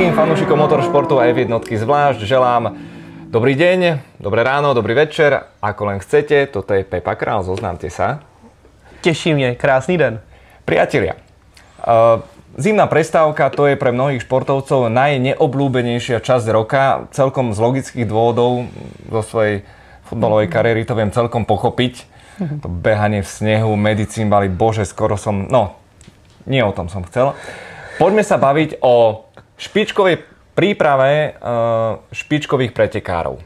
Všetkým fanúšikom motoršportu a F1 zvlášť želám dobrý deň, dobré ráno, dobrý večer, ako len chcete. Toto je Pepa Král, zoznámte sa. Těší mě, krásný den. Priatelia, uh, zimná prestávka to je pre mnohých športovcov najneobľúbenejšia časť roka. Celkom z logických dôvodov zo svojej futbalovej kariéry to viem celkom pochopiť. To behanie v snehu, medicínbali, bože, skoro som... No, nie o tom som chcel. Poďme sa baviť o špičkovej príprave uh, špičkových pretekárov.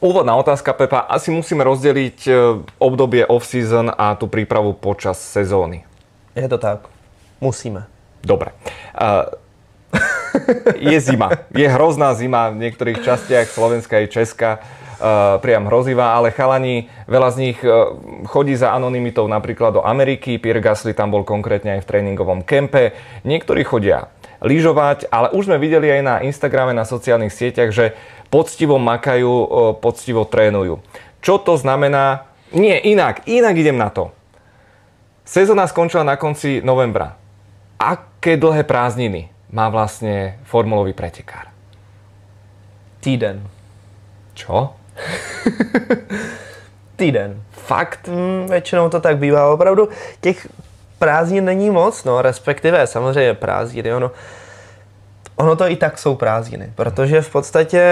Úvodná otázka, Pepa. Asi musíme rozdeliť uh, obdobie off-season a tú prípravu počas sezóny. Je to tak. Musíme. Dobre. Uh, je zima. Je hrozná zima v niektorých častiach Slovenska i Česka. Uh, priam hrozivá, ale chalani, veľa z nich uh, chodí za anonymitou napríklad do Ameriky. Pierre Gasly tam bol konkrétne aj v tréningovom kempe. Niektorí chodia lyžovať, ale už sme videli aj na Instagrame, na sociálnych sieťach, že poctivo makajú, poctivo trénujú. Čo to znamená? Nie, inak, inak idem na to. Sezóna skončila na konci novembra. Aké dlhé prázdniny má vlastne formulový pretekár? Týden. Čo? Týden. Fakt? Mm, většinou to tak bývá. Opravdu těch prázdnin není moc, no, respektive samozřejmě prázdniny, ono, ono to i tak jsou prázdniny, protože v podstatě,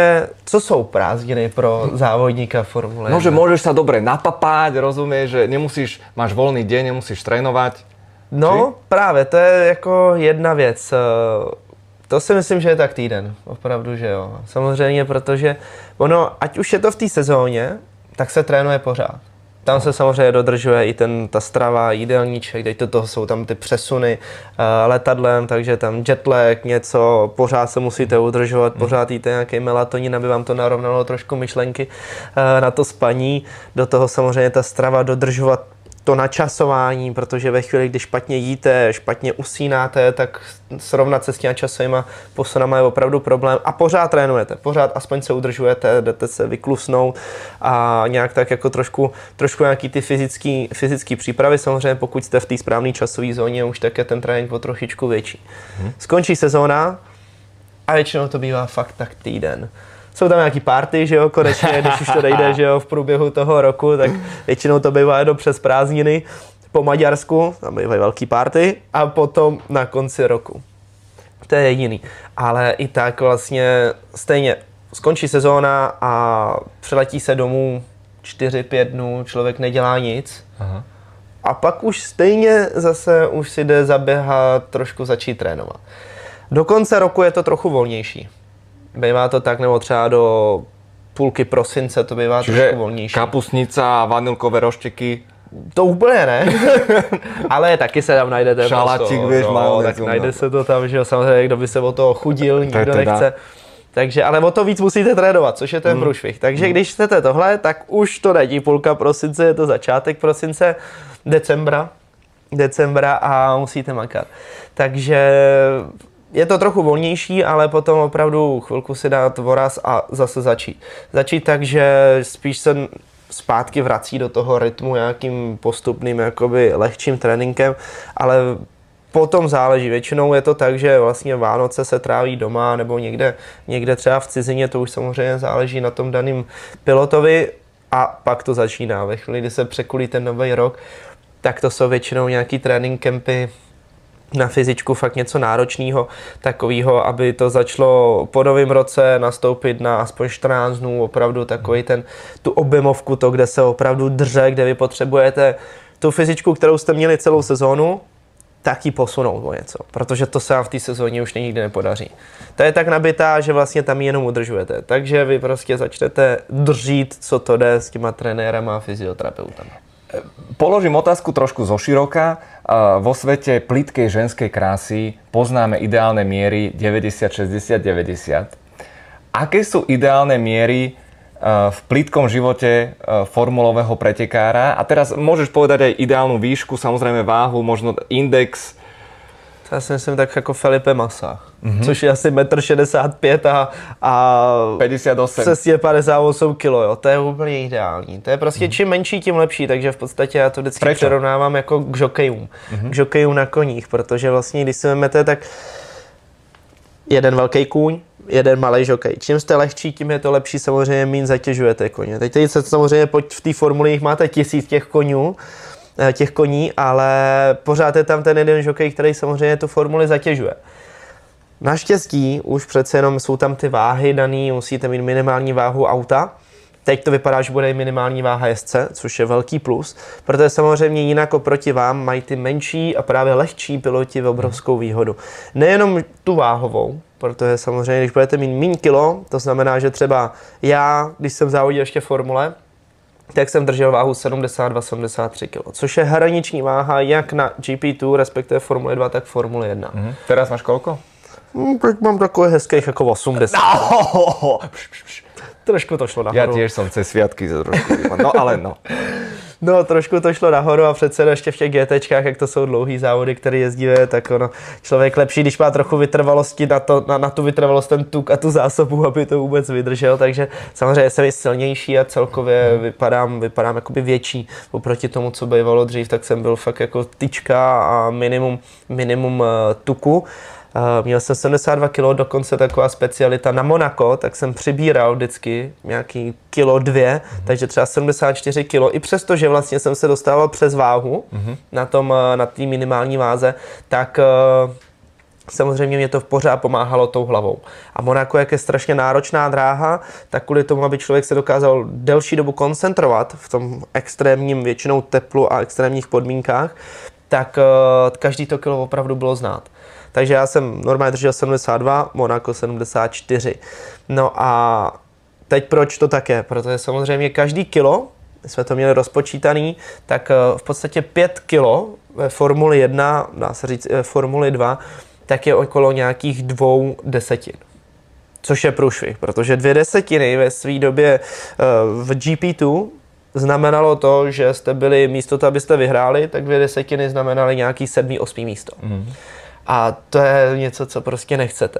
co jsou prázdniny pro závodníka Formule No, že 1? môžeš sa dobre napapať, rozumieš, že nemusíš, máš voľný deň, nemusíš trénovať. No, právě, to je jako jedna věc. Eh, To si myslím, že je tak týden. Opravdu, že jo. Samozřejmě, protože ono, ať už je to v té sezóně, tak se trénuje pořád. Tam se samozřejmě dodržuje i ten, ta strava, jídelníček, teď to toho jsou tam ty přesuny uh, letadlem, takže tam jetlag, něco, pořád se musíte udržovat, pořád jíte nějaký melatonin, aby vám to narovnalo trošku myšlenky uh, na to spaní. Do toho samozřejmě ta strava dodržovat to načasování, protože ve chvíli, kdy špatně jíte, špatně usínáte, tak srovnat se s těmi časovými posunama je opravdu problém. A pořád trénujete, pořád aspoň se udržujete, jdete se vyklusnout a nějak tak jako trošku, trošku nějaký ty fyzický, fyzický přípravy. Samozřejmě pokud jste v té správné časové zóně, už tak je ten trénink o trošičku větší. Skončí sezóna a většinou to bývá fakt tak týden jsou tam nějaký party, že jo, konečně, když už to nejde, že jo, v průběhu toho roku, tak většinou to bývá jenom přes prázdniny po Maďarsku, tam bývají velký party a potom na konci roku. To je jediný. Ale i tak vlastně stejně skončí sezóna a přiletí se domů 4-5 dnů, člověk nedělá nic. Aha. A pak už stejně zase už si jde zaběhat, trošku začít trénovat. Do konce roku je to trochu volnější. Bývá to tak, nebo třeba do půlky prosince to bývá Čiže trošku volnější. kapusnica a vanilkové rošteky. To úplně ne, ale taky se tam najdete. Šaláčik, prostě, vieš, no, tak najde se to tam, že jo, samozřejmě, kdo by se o to chudil, nikdo teda. nechce. Takže, ale o to víc musíte trénovat, což je ten Hmm. průšvih. Takže když chcete tohle, tak už to není půlka prosince, je to začátek prosince, decembra, decembra a musíte makat. Takže je to trochu volnější, ale potom opravdu chvilku si dát voraz a zase začít. Začít tak, že spíš se zpátky vrací do toho rytmu nějakým postupným, jakoby lehčím tréninkem, ale potom záleží. Většinou je to tak, že vlastně Vánoce se tráví doma nebo někde, někde třeba v cizině, to už samozřejmě záleží na tom daném pilotovi a pak to začíná. Ve chvíli, kdy se překulí ten nový rok, tak to jsou většinou nějaký trénink kempy, na fyzičku fakt něco náročného, takového, aby to začalo po novém roce nastoupit na aspoň 14 dnů, opravdu takový ten, tu objemovku, to, kde se opravdu drže, kde vy potřebujete tu fyzičku, kterou jste měli celou sezónu, tak ji posunout o něco, protože to se vám v té sezóně už nikdy nepodaří. To je tak nabitá, že vlastně tam ji jenom udržujete. Takže vy prostě začnete držít, co to jde s těma trenérama a fyzioterapeutama. Položím otázku trošku zoširoka. Vo svete plitkej ženskej krásy poznáme ideálne miery 90, 60, 90. Aké sú ideálne miery uh, v plitkom živote uh, formulového pretekára? A teraz môžeš povedať aj ideálnu výšku, samozrejme váhu, možno index. Já si myslím tak jako Felipe Massa, mm-hmm. což je asi 1,65 m a, a 58. přesně 58 kg, jo. to je úplně ideální. To je prostě čím menší, tím lepší, takže v podstatě já to vždycky Prečo? přirovnávám jako k žokejům, mm-hmm. k žokejům na koních, protože vlastně když si vezmete, tak jeden velký kůň, jeden malý žokej. Čím jste lehčí, tím je to lepší, samozřejmě méně zatěžujete koně. Teď, teď se samozřejmě v té formuli jich máte tisíc těch konňů, eh, těch koní, ale pořád je tam ten jeden žokej, který samozřejmě tu formuli zatěžuje. Naštěstí už přece jenom jsou tam ty váhy daný, musíte mít minimální váhu auta, Teď to vypadá, že bude minimální váha jezdce, což je velký plus, protože samozřejmě jinak oproti vám mají ty menší a právě lehčí piloti v obrovskou výhodu. Nejenom tu váhovou, protože samozřejmě, když budete mít méně kilo, to znamená, že třeba já, když jsem závodil ještě formule, tak jsem držel váhu 72-73 kg, což je hraniční váha jak na GP2, respektive Formule 2, tak Formule 1. Mm-hmm. Teraz máš kolko? Hmm, teď mám takové hezkých jako 80. No, trošku to šlo nahoru. Já tiež som cez sviatky trošku, no ale no. No, trošku to šlo nahoru a přece ještě v těch GTčkách, jak to jsou dlouhý závody, které jezdí, tak ono, člověk lepší, když má trochu vytrvalosti na, to, na, na tu vytrvalost, ten tuk a tu zásobu, aby to vůbec vydržel, takže samozřejmě jsem silnější a celkově vypadám, vypadám jakoby větší oproti tomu, co bývalo dřív, tak jsem byl fakt jako tyčka a minimum, minimum uh, tuku. Uh, měl jsem 72 kg, dokonce taková specialita na Monako, tak jsem přibíral vždycky nějaký kilo dvě, takže třeba 74 kg. I přesto, že vlastně jsem se dostával přes váhu mm-hmm. na tom, eh, na té minimální váze, tak uh, Samozřejmě mě to v pořád pomáhalo tou hlavou. A Monako, jak je strašně náročná dráha, tak kvůli tomu, aby člověk se dokázal delší dobu koncentrovat v tom extrémním většinou teplu a extrémních podmínkách, tak každý to kilo opravdu bylo znát. Takže já jsem normálně držel 72, Monaco 74. No a teď proč to tak je? Protože samozřejmě každý kilo, jsme to měli rozpočítaný, tak eh, v podstatě 5 kilo ve Formuli 1, dá se říct ve Formuli 2, tak je okolo nějakých dvou desetin. Což je průšvih, protože dvě desetiny ve své době eh, v GP2 znamenalo to, že jste byli místo toho, abyste vyhráli, tak dvě desetiny znamenaly nějaký sedmý, osmý místo. Mm. A to je něco, co prostě nechcete.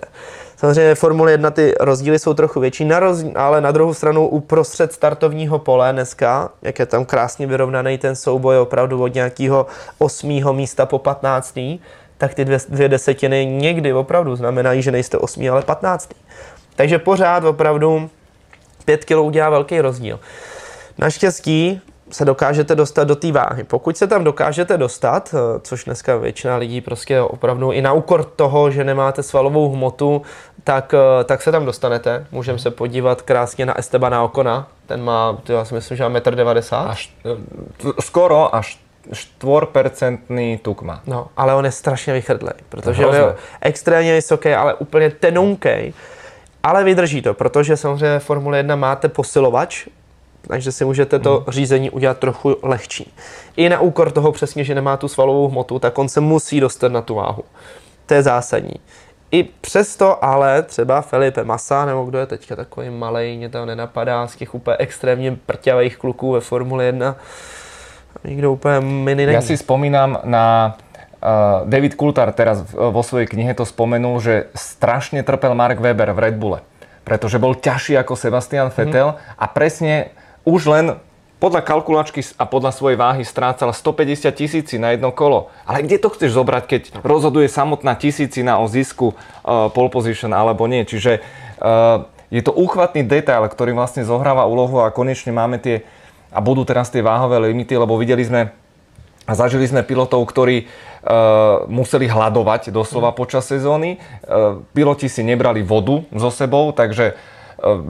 Samozřejmě Formule 1 ty rozdíly jsou trochu větší, na roz... ale na druhou stranu uprostřed startovního pole dneska, jak je tam krásně vyrovnaný ten souboj opravdu od nějakého osmého místa po 15. tak ty dvě, dvě desetiny někdy opravdu znamenají, že nejste osmý, ale 15. Takže pořád opravdu 5 kg udělá velký rozdíl. Naštěstí se dokážete dostat do té váhy. Pokud se tam dokážete dostat, eh, což dneska většina lidí prostě opravdu i na úkor toho, že nemáte svalovou hmotu, tak, eh, tak se tam dostanete. Můžeme se podívat krásně na Estebana Okona. Ten má, já si myslím, že má 1,90 m. Až, eh, skoro až 4% tuk má. No, ale on je strašně vychdlej, protože on je extrémně vysoký, ale úplně tenunkej. Ale vydrží to, protože samozřejmě Formule 1 máte posilovač, takže si můžete to hmm. řízení udělat trochu lehčí. I na úkor toho přesně, že nemá tu svalovou hmotu, tak on se musí dostat na tu váhu. To je zásadní. I přesto ale třeba Felipe Massa, nebo kdo je teďka takový malý, mě to nenapadá, z těch úplně extrémně prťavých kluků ve Formule 1, nikdo úplně mini není. Já si vzpomínám na uh, David Coulthard teraz vo svojej knihe to spomenul, že strašne trpel Mark Webber v Red Bulle, pretože bol ťažší ako Sebastian Vettel mm. a presne už len podľa kalkulačky a podľa svojej váhy strácal 150 tisíci na jedno kolo. Ale kde to chceš zobrať, keď rozhoduje samotná tisícina o zisku uh, pole position alebo nie? Čiže uh, je to úchvatný detail, ktorý vlastne zohráva úlohu a konečne máme tie a budú teraz tie váhové limity, lebo videli sme a zažili sme pilotov, ktorí uh, museli hľadovať doslova počas sezóny. Uh, piloti si nebrali vodu so sebou, takže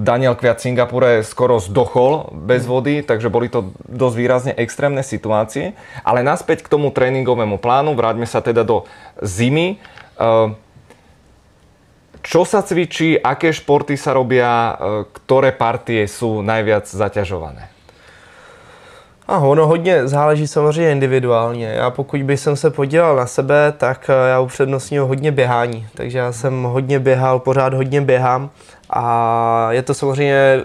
Daniel Kviat v Singapure skoro zdochol bez vody, takže boli to dosť výrazne extrémne situácie. Ale naspäť k tomu tréningovému plánu, vráťme sa teda do zimy. Čo sa cvičí, aké športy sa robia, ktoré partie sú najviac zaťažované? A ono hodně záleží samozřejmě individuálně. Já pokud bych jsem se podíval na sebe, tak já upřednostňuji hodně běhání. Takže já jsem hodně běhal, pořád hodně běhám a je to samozřejmě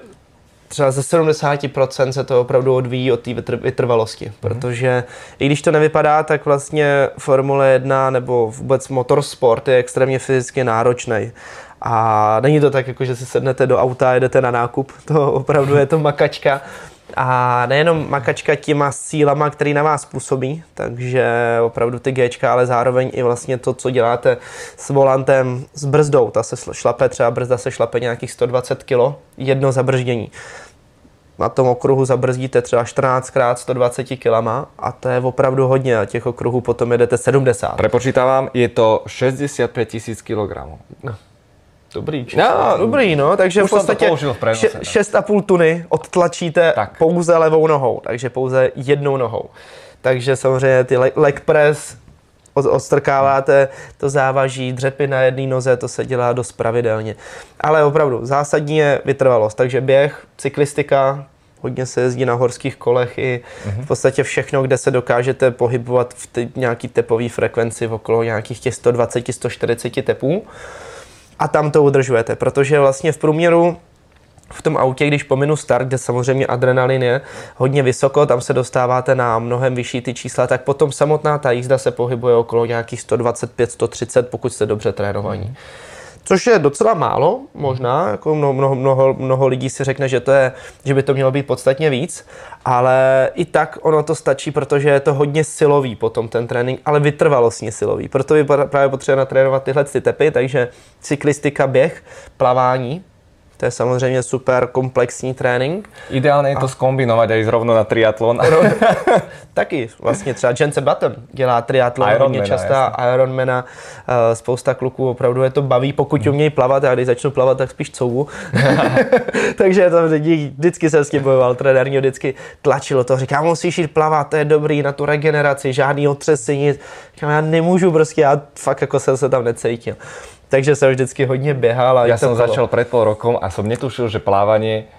třeba ze 70% se to opravdu odvíjí od té vytrvalosti, mm. protože i když to nevypadá, tak vlastně Formule 1 nebo vůbec motorsport je extrémně fyzicky náročný. A není to tak, jako že si sednete do auta a jedete na nákup, to opravdu je to makačka. A nejenom makačka těma sílama, který na vás působí, takže opravdu ty Gčka, ale zároveň i vlastně to, co děláte s volantem, s brzdou. Ta se šlape, třeba brzda se šlape nějakých 120 kg, jedno zabrždění na tom okruhu zabrzdíte třeba 14x 120 kg a to je opravdu hodně a těch okruhů potom jedete 70. Prepočítávám, je to 65 tisíc kg. No. Dobrý, číslo. no, dobrý, no, takže Už v podstatě v prenose, 6,5 tuny odtlačíte tak. pouze levou nohou, takže pouze jednou nohou. Takže samozřejmě ty leg press odstrkáváte to závaží, dřepy na jedné noze, to se dělá dost pravidelně. Ale opravdu, zásadní je vytrvalost, takže běh, cyklistika, hodně se jezdí na horských kolech i v podstatě všechno, kde se dokážete pohybovat v nějaký tepový frekvenci v okolo nějakých těch 120-140 tepů a tam to udržujete, protože vlastně v průměru v tom autě, když pominu start, kde samozřejmě adrenalin je hodně vysoko, tam se dostáváte na mnohem vyšší ty čísla, tak potom samotná ta jízda se pohybuje okolo nějakých 125, 130, pokud jste dobře trénovaní. Mm. Což je docela málo, možná, jako mnoho, mnoho, mnoho, mnoho lidí si řekne, že, to je, že by to mělo být podstatně víc, ale i tak ono to stačí, protože je to hodně silový potom ten trénink, ale vytrvalostně silový. Proto je právě potřeba natrénovat tyhle ty tepy, takže cyklistika, běh, plavání, to je samozřejmě super komplexní trénink. Ideálně je to skombinovat i zrovna na triatlon. Taky vlastně třeba Jense Button dělá triatlon Iron hodně častá, Ironmana, uh, spousta kluků opravdu je to baví, pokud hmm. umějí plavat, a když začnu plavat, tak spíš couvu. Takže to vždycky se s tím bojoval, trenér mě vždycky tlačilo to, říká, musíš jít plavat, to je dobrý na tu regeneraci, žádný otřesy, nic. Říkám, já nemůžu prostě, já fakt jako jsem se tam necítil takže som vždycky hodně běhal. A som kolo. začal pred pol rokom a som netušil, že plávanie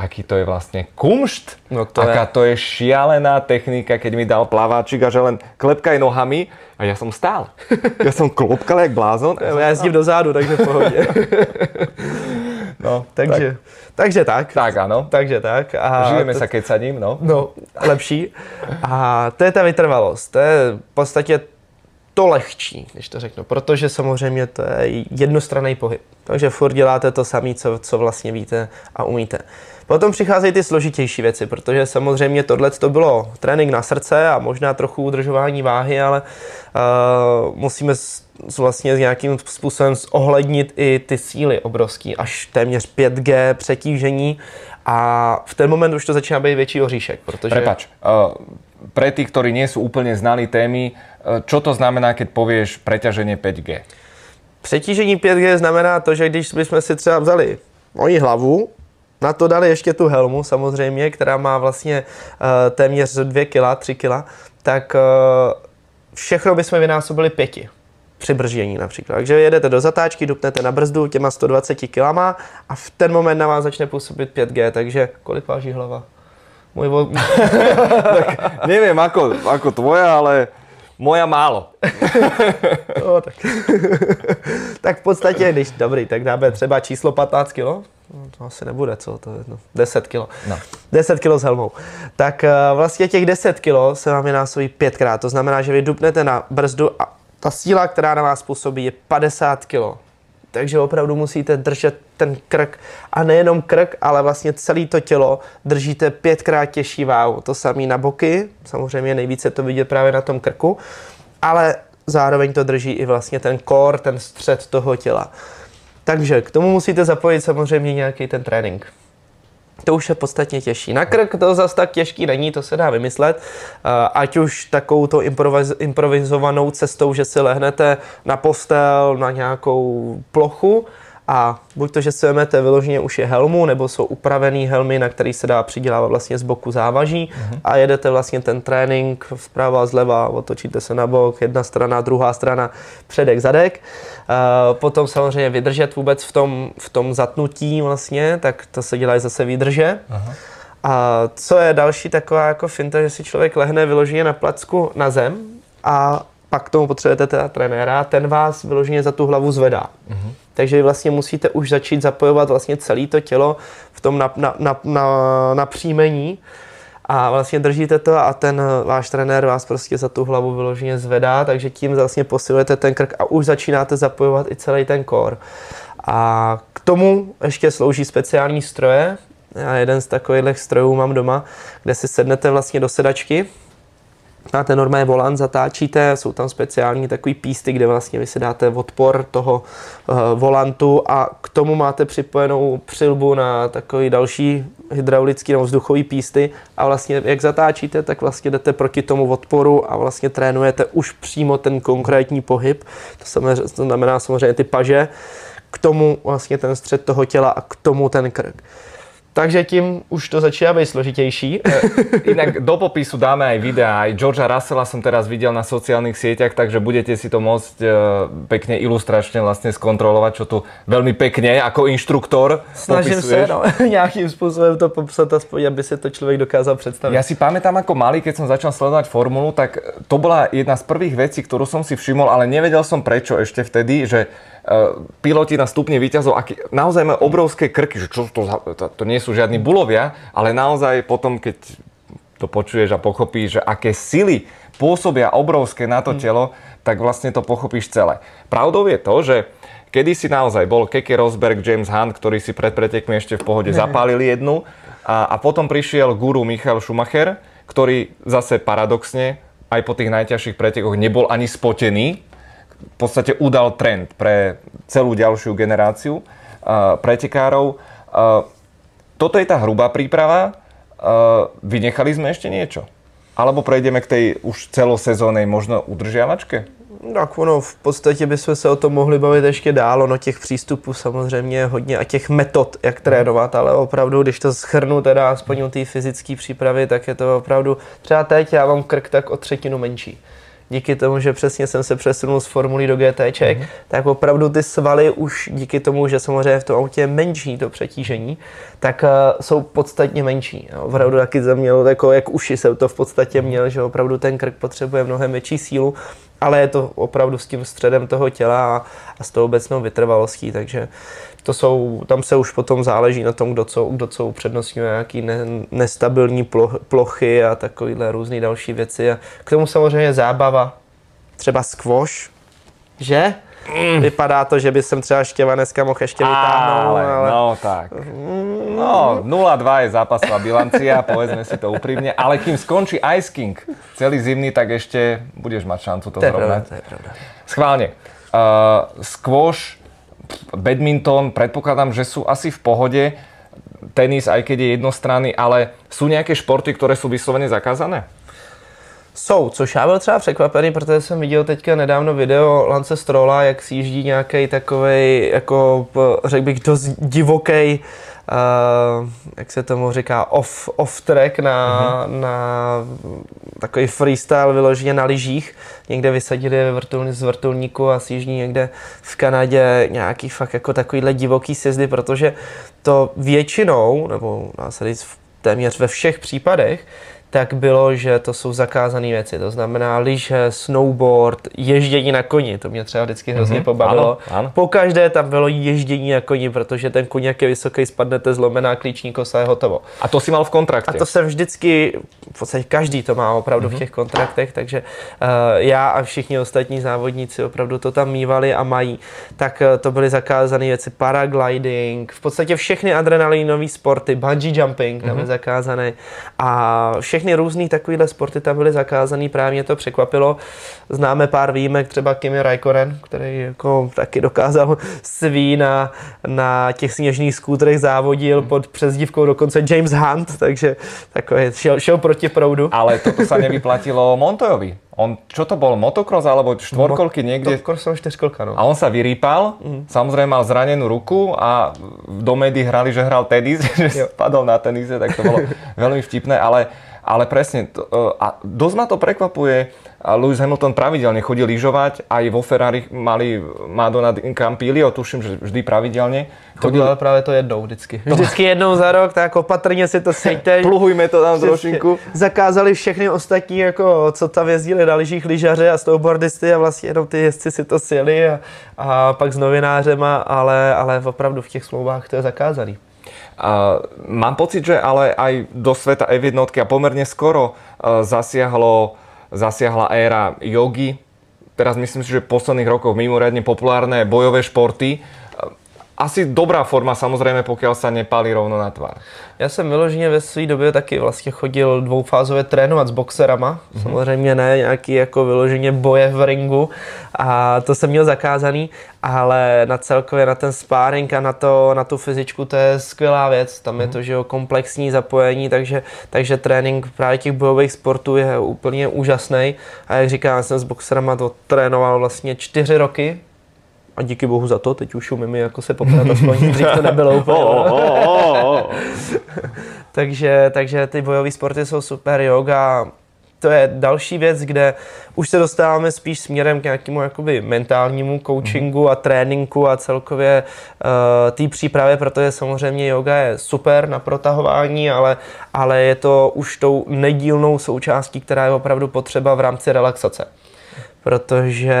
aký to je vlastne kumšt, no to aká je. to je šialená technika, keď mi dal plaváčik a že len klepkaj nohami a ja som stál. Ja som klopkal jak blázon. Ja, ja jezdím dozadu, takže v pohodě. No, takže, tak. takže tak. Tak, ano. Takže tak. A Žijeme to, sa kecaním, no. No, lepší. A to je ta vytrvalost. To je v podstatě to lehčí, když to řeknu, protože samozřejmě to je jednostranný pohyb. Takže furt děláte to samé, co, co vlastně víte a umíte. Potom přicházejí ty složitější věci, protože samozřejmě tohle to bylo trénink na srdce a možná trochu udržování váhy, ale uh, musíme s, vlastně nějakým způsobem zohlednit i ty síly obrovský, až téměř 5G přetížení a v ten moment už to začíná být větší oříšek, protože... Prepač, uh, pre tých, ktorí nie sú úplne znali témy, čo to znamená, keď povieš preťaženie 5G? Přetížení 5G znamená to, že když bychom si třeba vzali moji hlavu, na to dali ještě tu helmu samozřejmě, která má vlastně uh, téměř 2 kg, 3 kg, tak uh, všechno bychom vynásobili pěti při brždění například. Takže jedete do zatáčky, dupnete na brzdu těma 120 kg a v ten moment na vás začne působit 5G, takže kolik váží hlava? Můj vo... tak nevím, ako, ako tvoja, ale moja málo. no, tak. tak v podstatě, když dobrý, tak dáme třeba číslo 15 kg, no, to asi nebude, co to je, no, 10 kg. No. 10 kg s helmou. Tak uh, vlastně těch 10 kg se vám vynásobí pětkrát, to znamená, že vy dupnete na brzdu a ta síla, která na vás působí, je 50 kg. Takže opravdu musíte držet ten krk a nejenom krk, ale vlastně celé to tělo držíte pětkrát těžší váhu. To samé na boky, samozřejmě nejvíce to vidět právě na tom krku, ale zároveň to drží i vlastně ten kor, ten střed toho těla. Takže k tomu musíte zapojit samozřejmě nějaký ten trénink to už je podstatně těžší. Na krk to zase tak těžký není, to se dá vymyslet. Eh, ať už takovou to improviz- improvizovanou cestou, že si lehnete na postel, na nějakou plochu a buď to, že si vyloženě už je helmu, nebo jsou upravený helmy, na který se dá přidělávat vlastně z boku závaží mm-hmm. a jedete vlastně ten trénink vprava, zleva, otočíte se na bok, jedna strana, druhá strana, předek, zadek. Uh, potom samozřejmě vydržet vůbec v tom, v tom zatnutí vlastně, tak to se dělají zase výdrže. Aha. A co je další taková jako finta, že si člověk lehne vyloženě na placku na zem a pak k tomu potřebujete teda trenéra, ten vás vyloženě za tu hlavu zvedá. Uh-huh. Takže vlastně musíte už začít zapojovat vlastně celé to tělo v tom na, na, na, na, a vlastně držíte to a ten váš trenér vás prostě za tu hlavu vyloženě zvedá, takže tím vlastně posilujete ten krk a už začínáte zapojovat i celý ten kor. A k tomu ještě slouží speciální stroje, Já jeden z takových strojů mám doma, kde si sednete vlastně do sedačky, máte normální volant, zatáčíte, jsou tam speciální takový písty, kde vlastně vy si dáte odpor toho uh, volantu a k tomu máte připojenou přilbu na takový další hydraulický nebo vzduchový písty a vlastně jak zatáčíte, tak vlastně jdete proti tomu odporu a vlastně trénujete už přímo ten konkrétní pohyb. To, to znamená samozřejmě ty paže, k tomu vlastně ten střed toho těla a k tomu ten krk. Takže tím už to začíná být složitější. Eh, inak do popisu dáme aj videa, aj Georgia Russella som teraz videl na sociálnych sieťach, takže budete si to môcť eh, pekne ilustračne vlastne skontrolovať, čo tu veľmi pekne ako inštruktor Snažím popisuješ. se no, nějakým způsobem to popsat, aspoň aby si to člověk dokázal představit. Ja si pamätám ako malý, keď som začal sledovať formulu, tak to bola jedna z prvých vecí, ktorú som si všimol, ale nevedel som prečo ešte vtedy, že piloti na stupne výťazov, aký, naozaj majú obrovské krky, že čo to, to, to nie sú žiadni bulovia, ale naozaj potom, keď to počuješ a pochopíš, že aké sily pôsobia obrovské na to telo, tak vlastne to pochopíš celé. Pravdou je to, že kedy si naozaj bol Keke Rosberg, James Hunt, ktorí si pred pretekmi ešte v pohode zapálili jednu a, a potom prišiel guru Michal Schumacher, ktorý zase paradoxne aj po tých najťažších pretekoch nebol ani spotený, v podstate udal trend pre celú ďalšiu generáciu uh, pretekárov. Uh, toto je tá hrubá príprava. Uh, vynechali sme ešte niečo? Alebo prejdeme k tej už celosezónej možno udržiavačke? Tak ono, v podstatě bychom se o tom mohli bavit ještě dál, ono těch přístupů samozřejmě hodně a těch metod, jak trénovat, ale opravdu, když to schrnu teda aspoň u té fyzické přípravy, tak je to opravdu, třeba teď já mám krk tak o třetinu menší díky tomu, že přesně jsem se přesunul z formulí do GTček, mm-hmm. tak opravdu ty svaly už díky tomu, že samozřejmě v tom autě je menší to přetížení, tak uh, jsou podstatně menší. Opravdu taky za mělo, jako jak uši jsem to v podstatě měl, že opravdu ten krk potřebuje mnohem větší sílu, ale je to opravdu s tím středem toho těla a, a s tou obecnou vytrvalostí, takže to jsou, tam se už potom záleží na tom, kdo co, kdo co upřednostňuje, nějaký ne, nestabilní plochy a takovéhle různé další věci. A k tomu samozřejmě zábava, třeba squash, že? Mm. Vypadá to, že by jsem třeba Štěva dneska mohl ještě vytáhnout, ale... ale... No tak. No, 0-2 je zápasová bilancia, povedzme si to úprimne, ale kým skončí Ice King celý zimný, tak ešte budeš mať šancu to, to zrovnať. To je pravda. Schválne. Uh, squash badminton, predpokladám, že sú asi v pohode. Tenis, aj keď je jednostranný, ale sú nějaké športy, které jsou vysloveně zakázané? Jsou, což já byl třeba překvapený, protože jsem viděl teďka nedávno video Lance Strola, jak si jíždí nějaký takový, jako řekl bych, dost divoký uh, jak se tomu říká, off, off track na, uh-huh. na takový freestyle vyloženě na lyžích. Někde vysadili vrtulní z vrtulníku a sjíždí někde v Kanadě nějaký fakt jako takovýhle divoký sjezdy, protože to většinou, nebo dá se říct téměř ve všech případech, tak bylo, že to jsou zakázané věci. To znamená lyže, snowboard, ježdění na koni. To mě třeba vždycky hrozně mm-hmm. pobavilo. Ano, ano. Po každé tam bylo ježdění na koni, protože ten koň, jak je vysoký, spadnete zlomená klíční kosa, je hotovo. A to si mal v kontraktě? A to jsem vždycky, v podstatě každý to má opravdu mm-hmm. v mhm. těch kontraktech, takže uh, já a všichni ostatní závodníci opravdu to tam mývali a mají. Tak uh, to byly zakázané věci, paragliding, v podstatě všechny adrenalinové sporty, bungee jumping tam mm-hmm. je zakázané a všechny všechny různé takovéhle sporty tam byly zakázané, právě mě to překvapilo. Známe pár výjimek, třeba Kimi Raikkonen, který jako taky dokázal sví na, na těch sněžných skútrech závodil pod přezdívkou dokonce James Hunt, takže takový šel, šel proti proudu. Ale toto sa nevyplatilo Montoyovi. On, čo to bol, motocross alebo štvorkolky niekde? Motocross som štyrkolka, no. A on sa vyrýpal, mm. samozrejme mal zranenú ruku a do médií hrali, že hral tenis, že jo. spadol na tenise, tak to bolo veľmi vtipné, ale ale presne, to, e, a dosť ma to prekvapuje, Lewis Hamilton pravidelne chodí lyžovať, aj vo Ferrari mali Madonna Campilio, tuším, že vždy pravidelne. Chodil... To právě to jednou vždycky. Vždycky jednou za rok, tak opatrně si to sejte. Pluhujme to tam trošinku. Zakázali všechny ostatní, jako, co tam jezdili na lyžích lyžaře a snowboardisty a vlastně jenom ty jezdci si to sjeli a, a pak s novinářema, ale, ale opravdu v těch smlouvách to je zakázaný. Uh, mám pocit, že ale aj do sveta F1 a pomerne skoro uh, zasiahlo, zasiahla éra jogy. Teraz myslím si, že v posledných rokoch mimoriadne populárne bojové športy. Asi dobrá forma samozrejme, pokiaľ sa nepálí rovno na tvár. Já jsem vyloženě ve své době taky vlastně chodil dvoufázově trénovat s boxerama. Mm-hmm. Samozřejmě ne nějaký jako vyloženě boje v ringu a to jsem měl zakázaný, ale na celkově na ten sparring a na, to, na tu fyzičku to je skvělá věc. Tam mm-hmm. je mhm. to, že jo, komplexní zapojení, takže, takže trénink právě těch bojových sportů je úplně úžasný. A jak říkám, já jsem s boxerama to trénoval vlastně čtyři roky, a díky bohu za to, teď už umím jako se poprat, aspoň dřív to nebylo úplně. Oh, oh, oh, takže, takže ty bojové sporty jsou super, yoga, to je další věc, kde už se dostáváme spíš směrem k nějakému jakoby mentálnímu coachingu a tréninku a celkově uh, té přípravě, protože samozřejmě yoga je super na protahování, ale, ale je to už tou nedílnou součástí, která je opravdu potřeba v rámci relaxace protože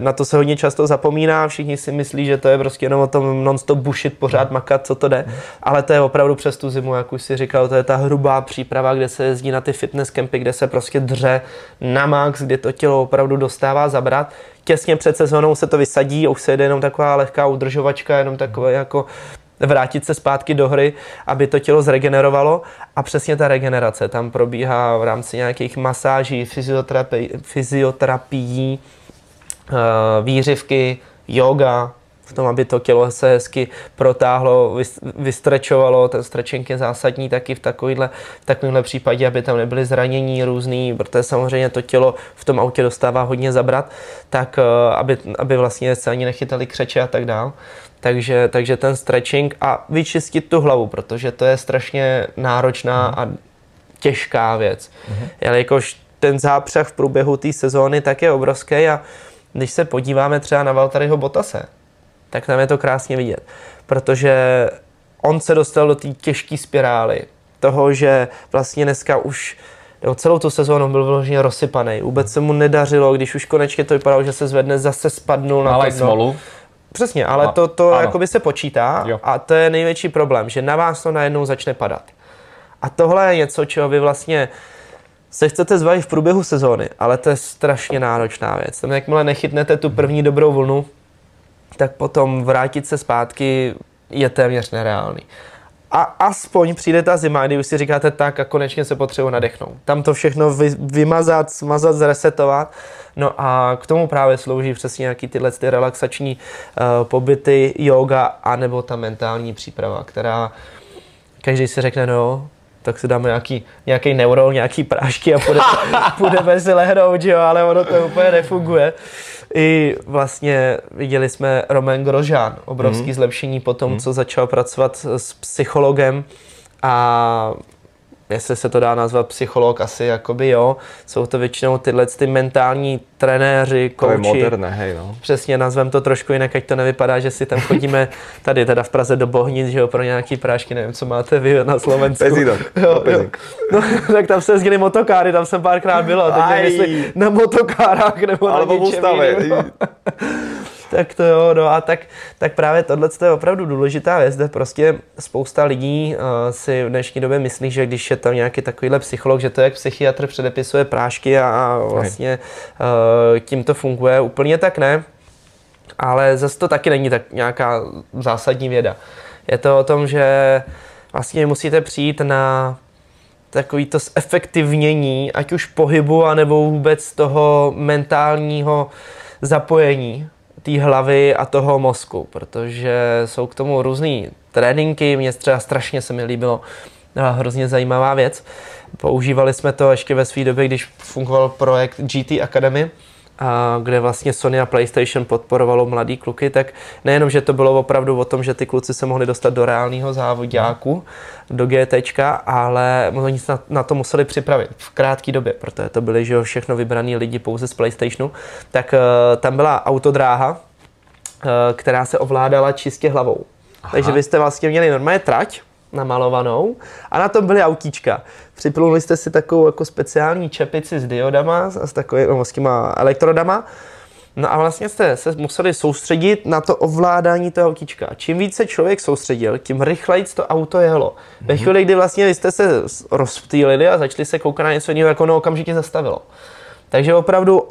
na to se hodně často zapomíná, všichni si myslí, že to je prostě jenom o tom non-stop bušit, pořád makat, co to jde, ale to je opravdu přes tu zimu, jak už si říkal, to je ta hrubá příprava, kde se jezdí na ty fitness campy, kde se prostě dře na max, kde to tělo opravdu dostává zabrat. Těsně před sezónou se to vysadí, už se jede jenom taková lehká udržovačka, jenom takové jako vrátit se zpátky do hry, aby to tělo zregenerovalo. A přesně ta regenerace tam probíhá v rámci nějakých masáží, fyzioterapii, fyzioterapií, eh, výřivky, yoga, v tom, aby to tělo se hezky protáhlo, vystrečovalo, ten stretching je zásadní taky v takovýhle, v takovýmhle případě, aby tam nebyly zranění různý, protože samozřejmě to tělo v tom autě dostává hodně zabrat, tak eh, aby, aby vlastně se ani nechytali křeče a tak dál. Takže, takže ten stretching a vyčistit tu hlavu, protože to je strašně náročná a těžká věc. Mm-hmm. Jelikož ten zápřah v průběhu té sezóny tak je obrovský a když se podíváme třeba na Valtaryho Botase, tak tam je to krásně vidět, protože on se dostal do té těžké spirály toho, že vlastně dneska už jo, celou tu sezónu byl vyloženě rozsypaný. Vůbec se mu nedařilo, když už konečně to vypadalo, že se zvedne, zase spadnul na to smolu. Přesně, ale a, to, to jakoby se počítá jo. a to je největší problém, že na vás to najednou začne padat. A tohle je něco, čeho vy vlastně se chcete zbavit v průběhu sezóny, ale to je strašně náročná věc. Tam jakmile nechytnete tu první dobrou vlnu, tak potom vrátit se zpátky je téměř nereálný. A aspoň přijde ta zima, kdy už si říkáte tak a konečně se potřebuji nadechnout. Tam to všechno vy, vymazat, smazat, zresetovat. No a k tomu právě slouží přesně nějaký tyhle ty relaxační uh, pobyty, yoga, anebo ta mentální příprava, která každý si řekne, no, tak si dáme nějaký, nějaký neurol, nějaký prášky a půjdeme, půjdeme si lehnout, jo, ale ono to úplně nefunguje. I vlastně viděli jsme Romain Grožán, obrovský mm. zlepšení po tom, mm. co začal pracovat s psychologem a jestli se to dá nazvat psycholog, asi jakoby jo. Jsou to většinou tyhle ty mentální trenéři, kouči. To je moderné, hej no. Přesně, nazvem to trošku jinak, ať to nevypadá, že si tam chodíme tady teda v Praze do Bohnic, že jo, pro nějaký prášky, nevím, co máte vy na Slovensku. Pezidok. Jo, jo. No, tak tam se jezdili motokáry, tam jsem párkrát byl, a teď nevím, na motokárách nebo Alebo na něčem tak to jo, no a tak, tak právě tohle je opravdu důležitá věc, kde prostě spousta lidí uh, si v dnešní době myslí, že když je tam nějaký takovýhle psycholog, že to je jak psychiatr předepisuje prášky a, a vlastně uh, tím to funguje, úplně tak ne, ale zase to taky není tak nějaká zásadní věda. Je to o tom, že vlastně musíte přijít na takový to zefektivnění, ať už pohybu, anebo vůbec toho mentálního zapojení té hlavy a toho mozku, protože jsou k tomu různé tréninky, mě třeba strašně se mi líbilo, hrozně zajímavá věc. Používali jsme to ještě ve své době, když fungoval projekt GT Academy, a kde vlastně Sony a PlayStation podporovalo mladý kluky, tak nejenom, že to bylo opravdu o tom, že ty kluci se mohli dostat do reálného závodňáku, do GT, ale oni se na, na to museli připravit v krátké době, protože to byly že všechno vybraní lidi pouze z PlayStationu, tak uh, tam byla autodráha, uh, která se ovládala čistě hlavou. Aha. Takže vy jste vlastně měli normálně trať, namalovanou a na tom byly autíčka. Připluli jste si takovou jako speciální čepici s diodama, s takovými no, s těma elektrodama. No a vlastně jste se museli soustředit na to ovládání toho autíčka. Čím více člověk soustředil, tím rychleji to auto jelo. Ve chvíli, kdy vlastně jste se rozptýlili a začali se koukat na něco jiného, jako ono okamžitě zastavilo. Takže opravdu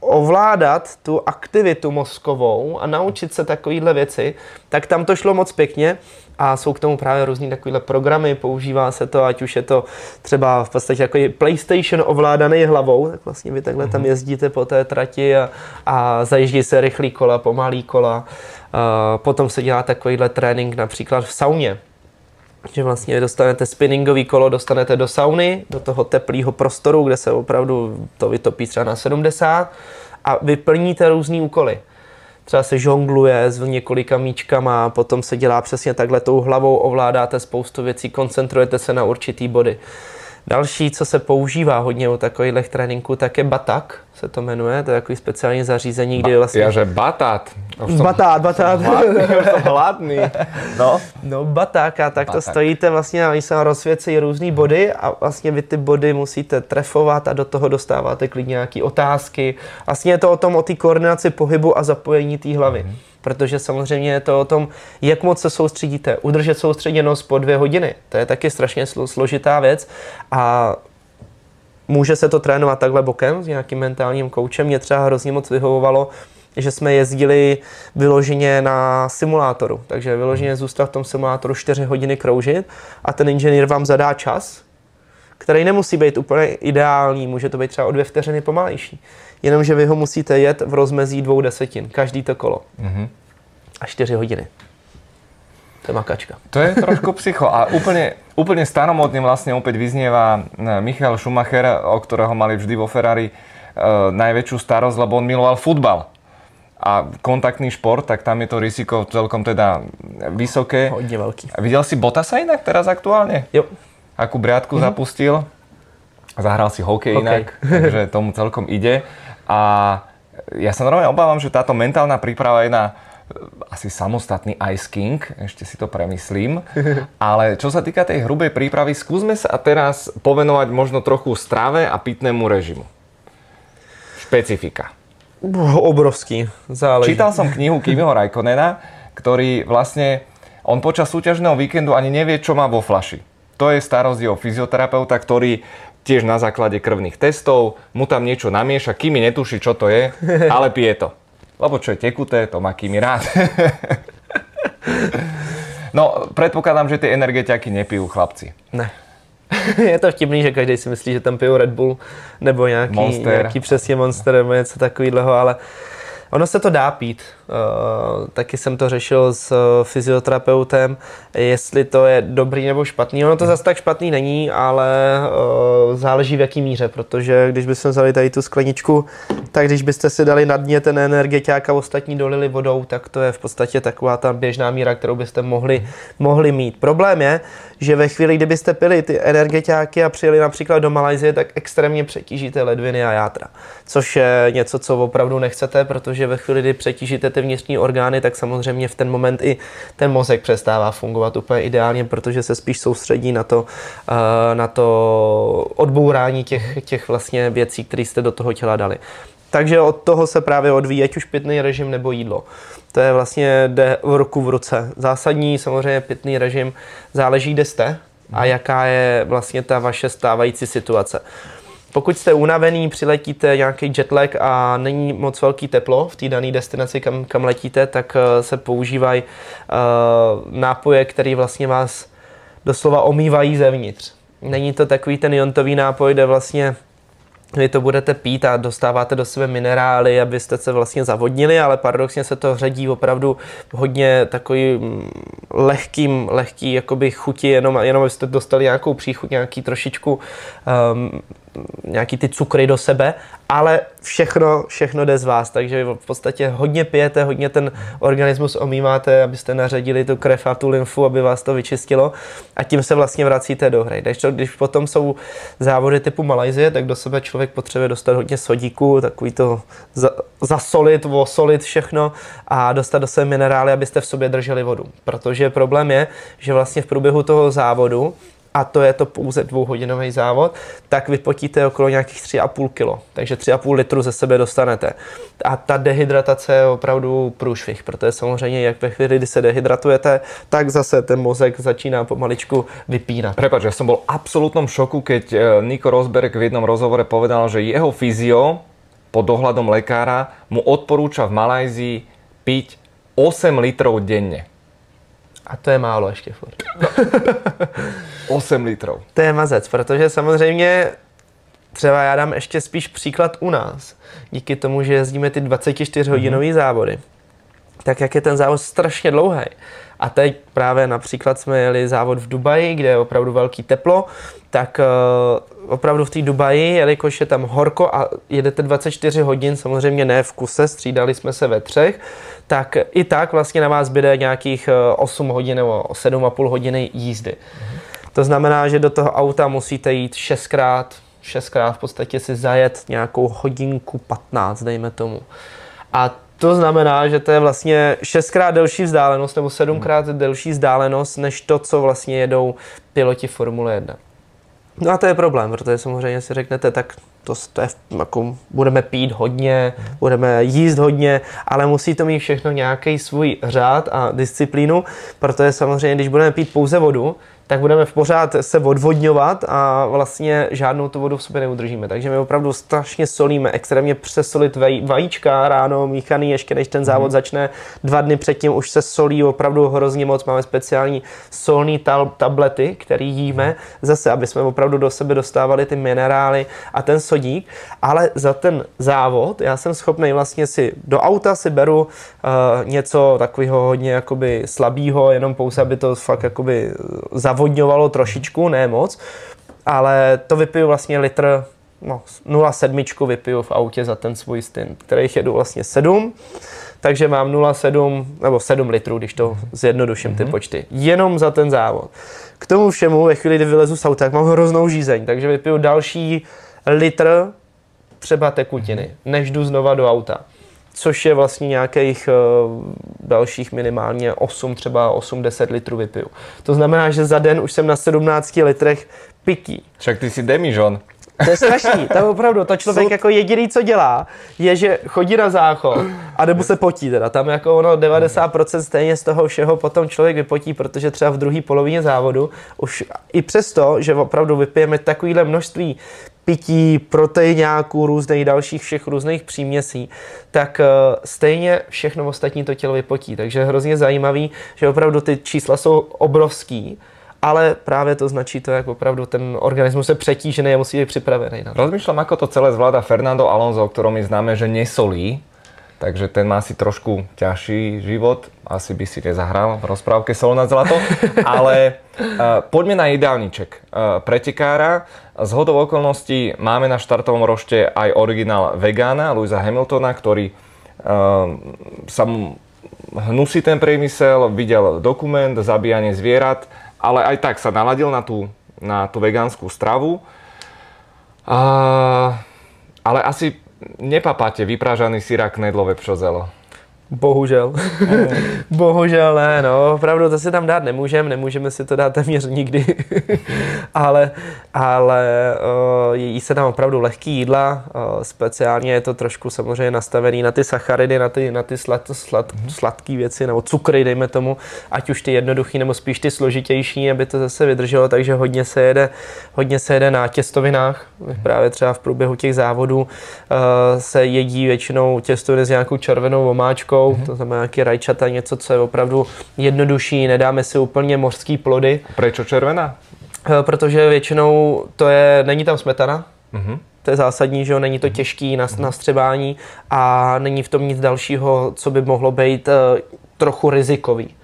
ovládat tu aktivitu mozkovou a naučit se takovéhle věci, tak tam to šlo moc pěkně a jsou k tomu právě různý takovéhle programy, používá se to, ať už je to třeba v podstatě jako PlayStation ovládaný hlavou, tak vlastně vy takhle tam mhm. jezdíte po té trati a, a zajíždí se rychlý kola, pomalý kola. A potom se dělá takovýhle trénink například v sauně, že vlastně dostanete spinningový kolo, dostanete do sauny, do toho teplého prostoru, kde se opravdu to vytopí třeba na 70 a vyplníte různé úkoly třeba se žongluje s několika míčkama, potom se dělá přesně takhle tou hlavou, ovládáte spoustu věcí, koncentrujete se na určitý body. Další, co se používá hodně u takových tréninků, tak je batak, se to jmenuje, to je takový speciální zařízení, kdy vlastně... Já, že batát. Batát, batát. Hladný, hladný. No. no baták a tak baták. to stojíte vlastně a oni se rozsvěcí různý body a vlastně vy ty body musíte trefovat a do toho dostáváte klidně nějaké otázky. Vlastně je to o tom, o té koordinaci pohybu a zapojení té hlavy. Mm-hmm protože samozřejmě je to o tom, jak moc se soustředíte. Udržet soustředěnost po dvě hodiny, to je taky strašně složitá věc a může se to trénovat takhle bokem s nějakým mentálním koučem. Mě třeba hrozně moc vyhovovalo, že jsme jezdili vyloženě na simulátoru. Takže vyloženě zůstat v tom simulátoru 4 hodiny kroužit a ten inženýr vám zadá čas, který nemusí být úplně ideální, může to být třeba o dvě vteřiny pomalejší. Jenomže vy ho musíte jet v rozmezí dvou desetin, každý to kolo. Mm-hmm. A čtyři hodiny. To je makačka. To je trošku psycho. A úplne, úplne staromodne vlastne opäť vyznieva eh, Michal Schumacher, o ktorého mali vždy vo Ferrari uh, najväčšiu starosť, lebo on miloval futbal. A kontaktný šport, tak tam je to riziko celkom teda vysoké. Hodne veľký. A videl si Botasa inak teraz aktuálne? Jo. Akú briadku mm-hmm. zapustil? Zahral si hokej, hokej. inak, takže tomu celkom ide. A ja sa normálne obávam, že táto mentálna príprava je na asi samostatný Ice King, ešte si to premyslím. Ale čo sa týka tej hrubej prípravy, skúsme sa teraz povenovať možno trochu strave a pitnému režimu. Špecifika. Obrovský, záleží. Čítal som knihu Kimiho Raikonena, ktorý vlastne, on počas súťažného víkendu ani nevie, čo má vo flaši. To je starosť jeho fyzioterapeuta, ktorý tiež na základe krvných testov mu tam niečo namieša, kým netuší, čo to je, ale pije to. Lebo čo je tekuté, to má kými rád. no, predpokladám, že tie energetiaky nepijú chlapci. Ne. je to vtipný, že každý si myslí, že tam pijou Red Bull nebo nějaký, monster. nějaký přesně Monster nebo něco takového, ale ono se to dá pít. Uh, taky jsem to řešil s uh, fyzioterapeutem, jestli to je dobrý nebo špatný. Ono to zase tak špatný není, ale uh, záleží v jaký míře, protože když bychom vzali tady tu skleničku, tak když byste si dali na dně ten energetiák a ostatní dolili vodou, tak to je v podstatě taková ta běžná míra, kterou byste mohli, mohli mít. Problém je, že ve chvíli, kdybyste pili ty energetiáky a přijeli například do Malajzie, tak extrémně přetížíte ledviny a játra. Což je něco, co opravdu nechcete, protože ve chvíli, kdy přetížíte ty vnitřní orgány, tak samozřejmě v ten moment i ten mozek přestává fungovat úplně ideálně, protože se spíš soustředí na to, eh, na to odbourání těch, těch vlastně věcí, které jste do toho těla dali. Takže od toho se právě odvíjí, ať už pitný režim nebo jídlo. To je vlastně jde v ruku v ruce. Zásadní samozřejmě pitný režim záleží, kde jste a jaká je vlastně ta vaše stávající situace. Pokud jste unavený, přiletíte nějaký jetlag a není moc velký teplo v té dané destinaci, kam, kam letíte, tak uh, se používají uh, nápoje, které vlastně vás doslova omývají zevnitř. Není to takový ten jontový nápoj, kde vlastně vy to budete pít a dostáváte do sebe minerály, abyste se vlastně zavodnili, ale paradoxně se to ředí opravdu hodně takový mm, lehkým, lehký jakoby chuti, jenom, jenom abyste dostali nějakou příchuť, nějaký trošičku um, nějaký ty cukry do sebe, ale všechno, všechno jde z vás, takže v podstatě hodně pijete, hodně ten organismus omýváte, abyste naředili tu krev a tu lymfu, aby vás to vyčistilo a tím se vlastně vracíte do hry. Když, když potom jsou závody typu Malajzie, tak do sebe člověk potřebuje dostat hodně sodíku, takový to za, zasolit, osolit všechno a dostat do sebe minerály, abyste v sobě drželi vodu. Protože problém je, že vlastně v průběhu toho závodu a to je to pouze dvouhodinový závod, tak vypotíte okolo nějakých 3,5 kg. Takže 3,5 litru ze sebe dostanete. A ta dehydratace je opravdu průšvih, protože samozřejmě jak ve chvíli, kdy se dehydratujete, tak zase ten mozek začíná pomaličku vypínat. Prepač, ja som bol v šoku, keď eh, Nico Rosberg v jednom rozhovore povedal, že jeho fyzio pod dohľadom lekára mu odporúča v Malajzii piť 8 litrov denne. A to je málo ještě furt. 8 litrov. To je mazec, protože samozřejmě třeba já dám ještě spíš příklad u nás. Díky tomu, že jezdíme ty 24 hodinový mm-hmm. závody, tak jak je ten závod strašně dlouhý. A teď právě například jsme jeli závod v Dubaji, kde je opravdu velký teplo, tak uh, opravdu v té Dubaji, jelikož je tam horko a jedete 24 hodin, samozřejmě ne v kuse, střídali jsme se ve třech, tak i tak vlastně na vás bude nějakých 8 hodin nebo 7,5 hodiny jízdy. To znamená, že do toho auta musíte jít šestkrát, šestkrát v podstatě si zajet nějakou hodinku 15, dejme tomu. A to znamená, že to je vlastně šestkrát delší vzdálenost nebo sedmkrát delší vzdálenost, než to, co vlastně jedou piloti Formule 1. No a to je problém, protože samozřejmě si řeknete, tak to, to je, jako, budeme pít hodně, budeme jíst hodně, ale musí to mít všechno nějaký svůj řád a disciplínu, protože samozřejmě, když budeme pít pouze vodu, tak budeme v pořád se odvodňovat a vlastně žádnou tu vodu v sobě neudržíme. Takže my opravdu strašně solíme, extrémně přesolit vajíčka ráno míchaný, ještě než ten závod mm. začne. Dva dny předtím už se solí opravdu hrozně moc. Máme speciální solní tablety, které jíme, zase, aby jsme opravdu do sebe dostávali ty minerály a ten sodík. Ale za ten závod já jsem schopný vlastně si do auta si beru uh, něco takového hodně jakoby slabého, jenom pouze, aby to fakt jakoby za navodňovalo trošičku, ne moc, ale to vypiju vlastně litr, no 0,7 vypiju v autě za ten svůj stint, kterých jedu vlastně 7, takže mám 0,7 nebo 7 litrů, když to zjednoduším mm-hmm. ty mhm. počty, jenom za ten závod. K tomu všemu, ve chvíli, kdy vylezu z auta, tak mám hroznou žízeň, takže vypiju další litr třeba tekutiny, než jdu znova do auta což je vlastně nějakých uh, dalších minimálně 8, třeba 8-10 litrů vypiju. To znamená, že za den už jsem na 17 litrech pití. Však ty jsi demižon. To je strašný, to je opravdu, to člověk jako jediný, co dělá, je, že chodí na záchod a nebo se potí teda. Tam jako ono 90% stejně z toho všeho potom člověk vypotí, protože třeba v druhé polovině závodu už i přesto, že opravdu vypijeme takovýhle množství pití, proteináků, různých dalších všech různých příměsí, tak eh, stejně všechno ostatní to tělo vypotí. Takže hrozně zajímavý, že opravdu ty čísla jsou obrovský, ale právě to značí to, jak opravdu ten organismus je přetížený a musí být připravený na to. Rozmýšľam, ako to celé zvláda Fernando Alonso, o ktorom je známe, že nesolí, takže ten má si trošku ťažší život. Asi by si nezahral v rozprávke Solo na zlato. Ale uh, poďme na jedálniček uh, pretekára. Z hodou okolností máme na štartovom rošte aj originál vegána, Louisa Hamiltona, ktorý uh, sa hnusí ten priemysel, videl dokument, zabíjanie zvierat, ale aj tak sa naladil na tú, na tú vegánsku stravu. A, ale asi nepapáte vyprážaný syrák knedlové pšozelo. Bohužel. Bohužel ne, no, opravdu to si tam dát nemůžeme, nemůžeme si to dát téměř nikdy, ale, ale uh, jí se tam opravdu lehký jídla, uh, speciálně je to trošku samozřejmě nastavený na ty sacharidy, na ty, na ty slad, slad, mm-hmm. sladké věci, nebo cukry, dejme tomu, ať už ty jednoduchý, nebo spíš ty složitější, aby to zase vydrželo, takže hodně se jede, hodně se jede na těstovinách, právě třeba v průběhu těch závodů uh, se jedí většinou těstoviny s nějakou červenou omáčkou, mm-hmm. to znamená nějaký rajčata, něco, co je opravdu jednodušší, nedáme si úplně mořský plody. Proč červená? Eh, protože většinou to je, není tam smetana, mm-hmm. To je zásadní, že jo, není to mhm. těžký na, na střebání a není v tom nic dalšího, co by mohlo být uh, trochu rizikový.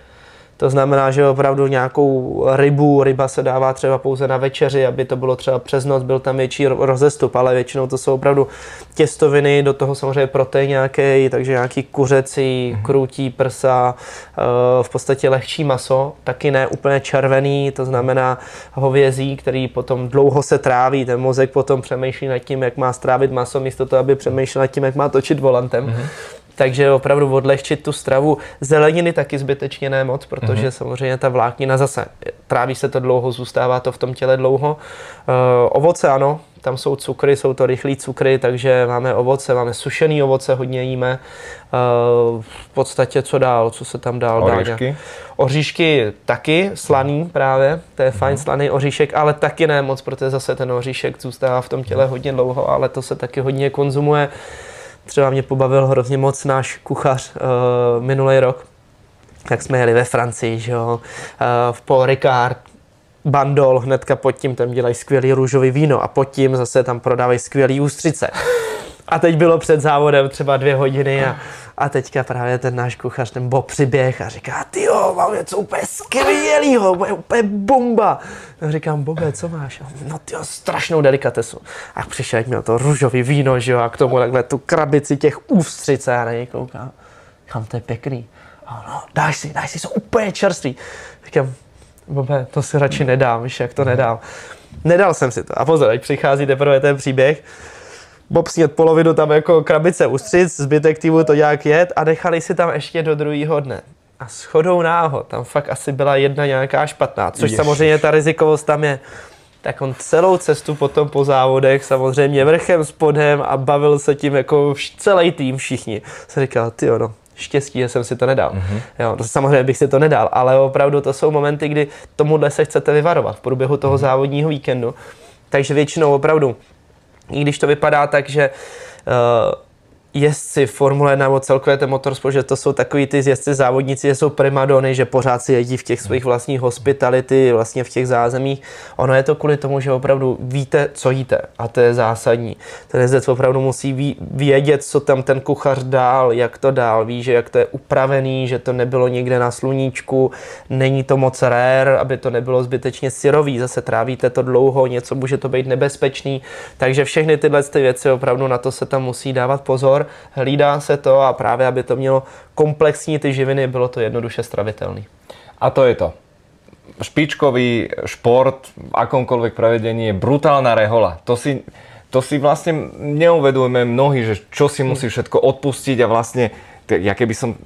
To znamená, že opravdu nějakou rybu, ryba se dává třeba pouze na večeři, aby to bylo třeba přes noc, byl tam větší rozestup, ale většinou to jsou opravdu těstoviny, do toho samozřejmě protein nějaký, takže nějaký kuřecí, mm-hmm. krutí, prsa, eh, v podstatě lehčí maso, taky ne úplně červený, to znamená hovězí, který potom dlouho se tráví, ten mozek potom přemýšlí nad tím, jak má strávit maso, místo toho, aby přemýšlel nad tím, jak má točit volantem. Mm-hmm takže opravdu odlehčit tu stravu. Zeleniny taky zbytečně ne moc, protože mm-hmm. samozřejmě ta vláknina zase, tráví se to dlouho, zůstává to v tom těle dlouho. Uh, ovoce ano, tam jsou cukry, jsou to rychlé cukry, takže máme ovoce, máme sušený ovoce, hodně jíme. Uh, v podstatě co dál, co se tam dál dá? Oříšky? Oříšky taky, slaný právě, to je fajn mm. slaný oříšek, ale taky ne moc, protože zase ten oříšek zůstává v tom těle hodně dlouho, ale to se taky hodně konzumuje. Třeba mě pobavil hrozně moc náš kuchař uh, minulý rok, tak jsme jeli ve Francii, že jo, uh, v Paul Ricard, Bandol, hnedka pod tím tam dělají skvělý růžový víno a pod tím zase tam prodávají skvělý ústřice. A teď bylo před závodem třeba dvě hodiny a, a teďka právě ten náš kuchař, ten Bob přiběh a říká, ty jo, mám něco úplně skvělýho, úplně, úplně bomba. A říkám, Bobe, co máš? No ty strašnou delikatesu. A přišel, měl to růžový víno, že jo, a k tomu takhle tu krabici těch ústřic a já na něj koukám. Kam to je pěkný. A no, dáš si, dáš si, jsou úplně čerstvý. Říkám, Bobe, to si radši nedám, víš, jak to nedám. Nedal jsem si to. A pozor, ať přichází teprve ten příběh, Bob sněd polovinu tam jako krabice ustřic, zbytek týmu to nějak jet a nechali si tam ještě do druhého dne. A shodou náhod, tam fakt asi byla jedna nějaká špatná, což Ježiš. samozřejmě ta rizikovost tam je. Tak on celou cestu potom po závodech, samozřejmě vrchem, spodem a bavil se tím jako celý tým všichni. Jsem říkal, ty no, štěstí, že jsem si to nedal. Mm-hmm. Jo, to samozřejmě bych si to nedal, ale opravdu to jsou momenty, kdy tomuhle se chcete vyvarovat v průběhu toho mm-hmm. závodního víkendu. Takže většinou opravdu, i když to vypadá tak, že uh, jezdci Formule 1 nebo celkově ten motorsport, že to jsou takový ty jezdci závodníci, že jsou primadony, že pořád si jedí v těch svých vlastních hospitality, vlastně v těch zázemích. Ono je to kvůli tomu, že opravdu víte, co jíte. A to je zásadní. Ten jezdec opravdu musí vědět, co tam ten kuchař dál, jak to dál, ví, že jak to je upravený, že to nebylo někde na sluníčku, není to moc rare, aby to nebylo zbytečně syrový, zase trávíte to dlouho, něco může to být nebezpečný, takže všechny tyhle ty věci opravdu na to se tam musí dávat pozor pozor, hlídá se to a právě, aby to mělo komplexní ty živiny, bylo to jednoduše stravitelné. A to je to. Špičkový šport v akomkoľvek prevedení je brutálna rehola. To si, to si vlastne neuvedujeme mnohí, že čo si musí všetko odpustiť a vlastne, ja keby som,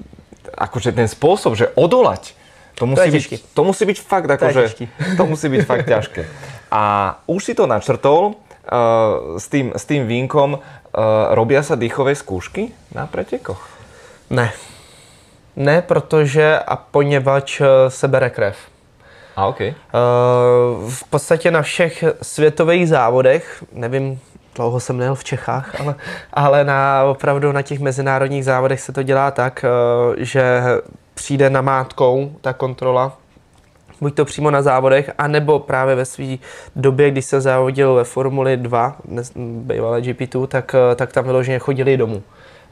akože ten spôsob, že odolať, to musí, to byť, to musí byť fakt, akože, to, to musí byť fakt ťažké. A už si to načrtol, s, tým, s tým vínkom, Uh, robia sa dýchové skúšky na pretekoch? Ne. Ne, protože a poněvadž eh, se bere krev. A okay. V podstatě na všech světových závodech, nevím, dlouho jsem nejel v Čechách, ale, ale na, opravdu na těch mezinárodních závodech se to dělá tak, že přijde namátkou ta kontrola buď to přímo na závodech, anebo právě ve své době, když se závodil ve Formuli 2, dnes, bývalé GP2, tak, tak tam vyloženě chodili domů.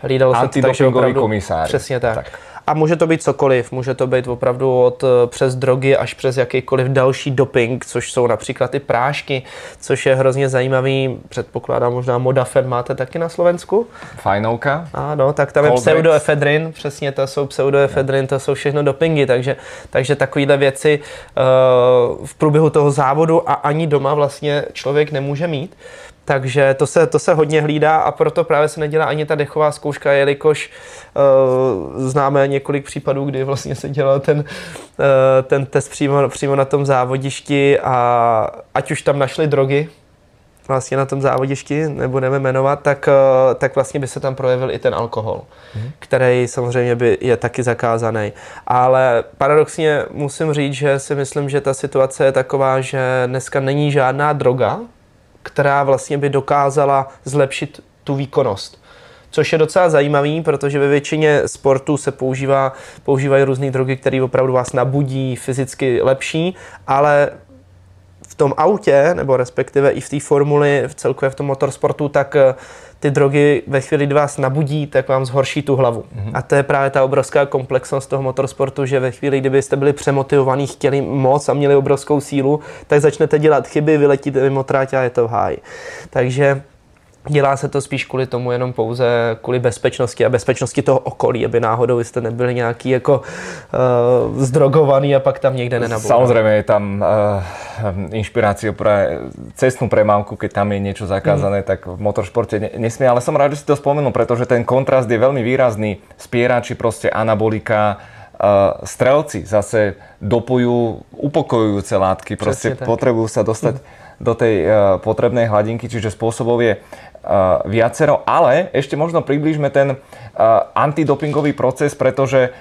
Hlídalo se to tak, že opravdu, komisář. Přesně tak. tak. A může to být cokoliv, může to být opravdu od eh, přes drogy až přes jakýkoliv další doping, což jsou například i prášky, což je hrozně zajímavý, předpokládám možná Modafen máte taky na Slovensku? Fajnouka. Ano, tak tam je pseudoefedrin, přesně to jsou pseudoefedrin, to jsou všechno dopingy, takže, takže takovéhle věci uh, v průběhu toho závodu a ani doma vlastně člověk nemůže mít. Takže to se, to se hodně hlídá a proto právě se nedělá ani ta dechová zkouška, jelikož uh, známe několik případů, kdy vlastně se dělal ten, uh, ten test přímo, přímo na tom závodišti a ať už tam našli drogy, vlastně na tom závodišti, nebudeme jmenovat, tak, uh, tak vlastně by se tam projevil i ten alkohol, hmm. který samozřejmě by je taky zakázaný. Ale paradoxně musím říct, že si myslím, že ta situace je taková, že dneska není žádná droga, která vlastně by dokázala zlepšit tu výkonnost. Což je docela zajímavý, protože ve většině sportů se používá, používají různé drogy, které opravdu vás nabudí fyzicky lepší, ale v tom autě, nebo respektive i v té formuli, v celkově v tom motorsportu, tak ty drogy ve chvíli, kdy vás nabudí, tak vám zhorší tu hlavu. Mm-hmm. A to je právě ta obrovská komplexnost toho motorsportu, že ve chvíli, kdybyste byli přemotivovaní, chtěli moc a měli obrovskou sílu, tak začnete dělat chyby, vyletíte mimo tráť a je to v háji. Takže Dělá se to spíš kvůli tomu jenom pouze kvůli bezpečnosti a bezpečnosti toho okolí, aby náhodou jste nebyli nějaký jako uh, zdrogovaný a pak tam někde nenabudli. Samozřejmě je tam uh, inšpirácia pre cestnú premávku, keď tam je niečo zakázané, mm. tak v motoršporte ne, nesmie. Ale som rád, že si to spomenul, pretože ten kontrast je veľmi výrazný. Spierači, proste anabolika, uh, strelci zase dopujú upokojujúce látky, proste potrebujú sa dostať mm. Do tej uh, potrebnej hladinky, čiže spôsobov je uh, viacero, ale ešte možno približme ten uh, antidopingový proces, pretože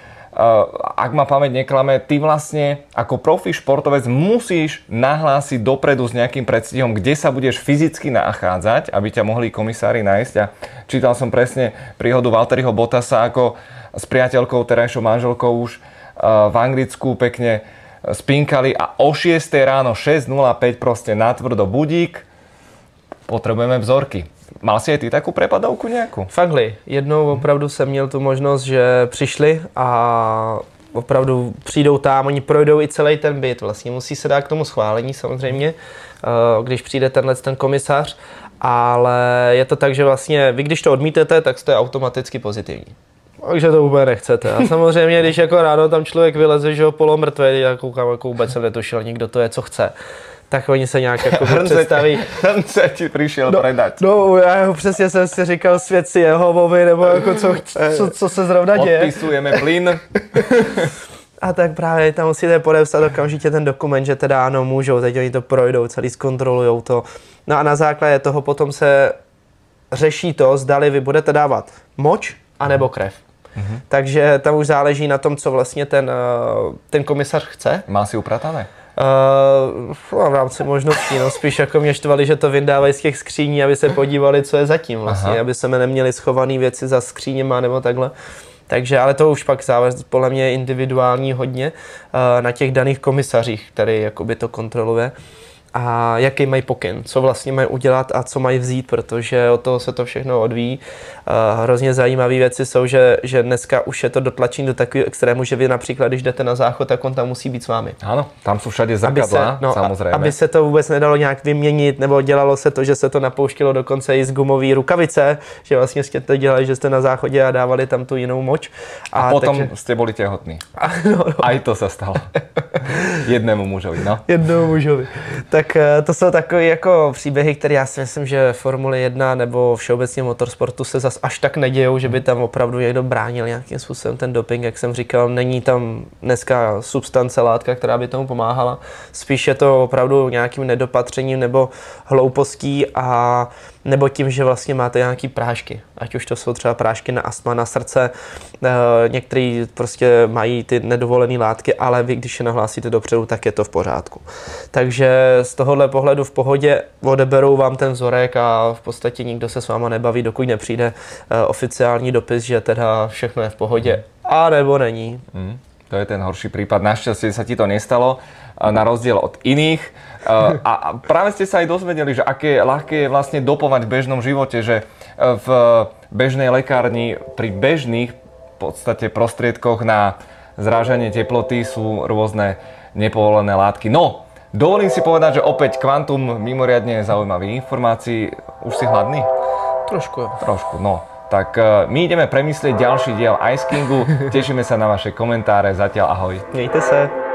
ak ma pamäť neklame, ty vlastne ako profi športovec musíš nahlásiť dopredu s nejakým predstihom, kde sa budeš fyzicky nachádzať, aby ťa mohli komisári nájsť. A čítal som presne príhodu Valteriho Bottasa, ako s priateľkou, terajšou manželkou už v Anglicku pekne spinkali a o 6 ráno 6.05 proste natvrdo budík, potrebujeme vzorky. Mal si aj ty takú prepadovku nějakou? Fagli. Jednou opravdu jsem měl tu možnost, že přišli a opravdu přijdou tam, oni projdou i celý ten byt, vlastně musí se dát k tomu schválení samozřejmě, eh, když přijde tenhle ten komisař, ale je to tak, že vlastně vy když to odmítete, tak jste automaticky pozitivní. Takže to úplně nechcete. A samozřejmě, když jako ráno tam člověk vyleze, že ho polomrtvý, já koukám, jako vůbec jsem netušil, nikdo to je, co chce tak oni se nějak jako představí. Hrnce ti přišel no, predať. No, já přesně jsem si říkal svět si Jehovovi, nebo jako co, co, co se zrovna děje. Odpisujeme plyn. A tak právě tam musíte podepsat okamžitě ten dokument, že teda ano, můžou, teď oni to projdou, celý zkontrolují to. No a na základě toho potom se řeší to, zdali vy budete dávat moč anebo krev. Mm-hmm. Takže tam už záleží na tom, co vlastně ten, eh, ten komisař chce. Má si upratané? Uh, v rámci možností, no spíš jako mě štvali, že to vyndávají z těch skříní, aby se podívali, co je zatím vlastně, Aha. aby se neměli schované věci za skříněma nebo takhle. Takže, ale to už pak záleží podle mě individuální hodně uh, na těch daných komisařích, který jakoby to kontroluje a jaký mají pokyn, co vlastně mají udělat a co mají vzít, protože od toho se to všechno odvíjí. Hrozně zajímavé věci jsou, že, že dneska už je to dotlačení do takového extrému, že vy například, když jdete na záchod, tak on tam musí být s vámi. Ano, tam jsou všade zakadla, aby se, no, samozřejmě. Aby se to vůbec nedalo nějak vyměnit, nebo dělalo se to, že se to napouštělo dokonce i z gumové rukavice, že vlastně jste to dělali, že jste na záchodě a dávali tam tu jinou moč. A, a potom takže... jste byli těhotní. No, no. A i to se stalo. Jednému mužovi, no. Jednému mužovi. Tak eh, to jsou takové jako příběhy, které já si myslím, že Formule 1 nebo všeobecně motorsportu se zas až tak nedějou, že by tam opravdu někdo bránil nějakým způsobem ten doping, jak jsem říkal, není tam dneska substance, látka, která by tomu pomáhala. Spíš je to opravdu nějakým nedopatřením nebo hloupostí a nebo tím, že vlastně máte nějaký prášky. Ať už to jsou třeba prášky na astma, na srdce, eh, některý prostě mají ty nedovolené látky, ale vy, když je nahlásíte dopředu, tak je to v pořádku. Takže z tohohle pohledu v pohodě odeberou vám ten vzorek a v podstatě nikdo se s váma nebaví, dokud nepřijde eh, oficiální dopis, že teda všechno je v pohodě. A nebo není. Mm, to je ten horší případ. Naštěstí se ti to nestalo, na rozdíl od iných. A práve ste sa aj dozvedeli, že aké ľahké je vlastne dopovať v bežnom živote, že e, v bežnej lekárni pri bežných v podstate prostriedkoch na zrážanie teploty sú rôzne nepovolené látky. No, dovolím si povedať, že opäť kvantum mimoriadne zaujímavých informácií. Už si hladný? Trošku. Trošku, no. Tak my ideme premyslieť ďalší diel Ice Kingu. Tešíme sa na vaše komentáre. Zatiaľ ahoj. Mějte se.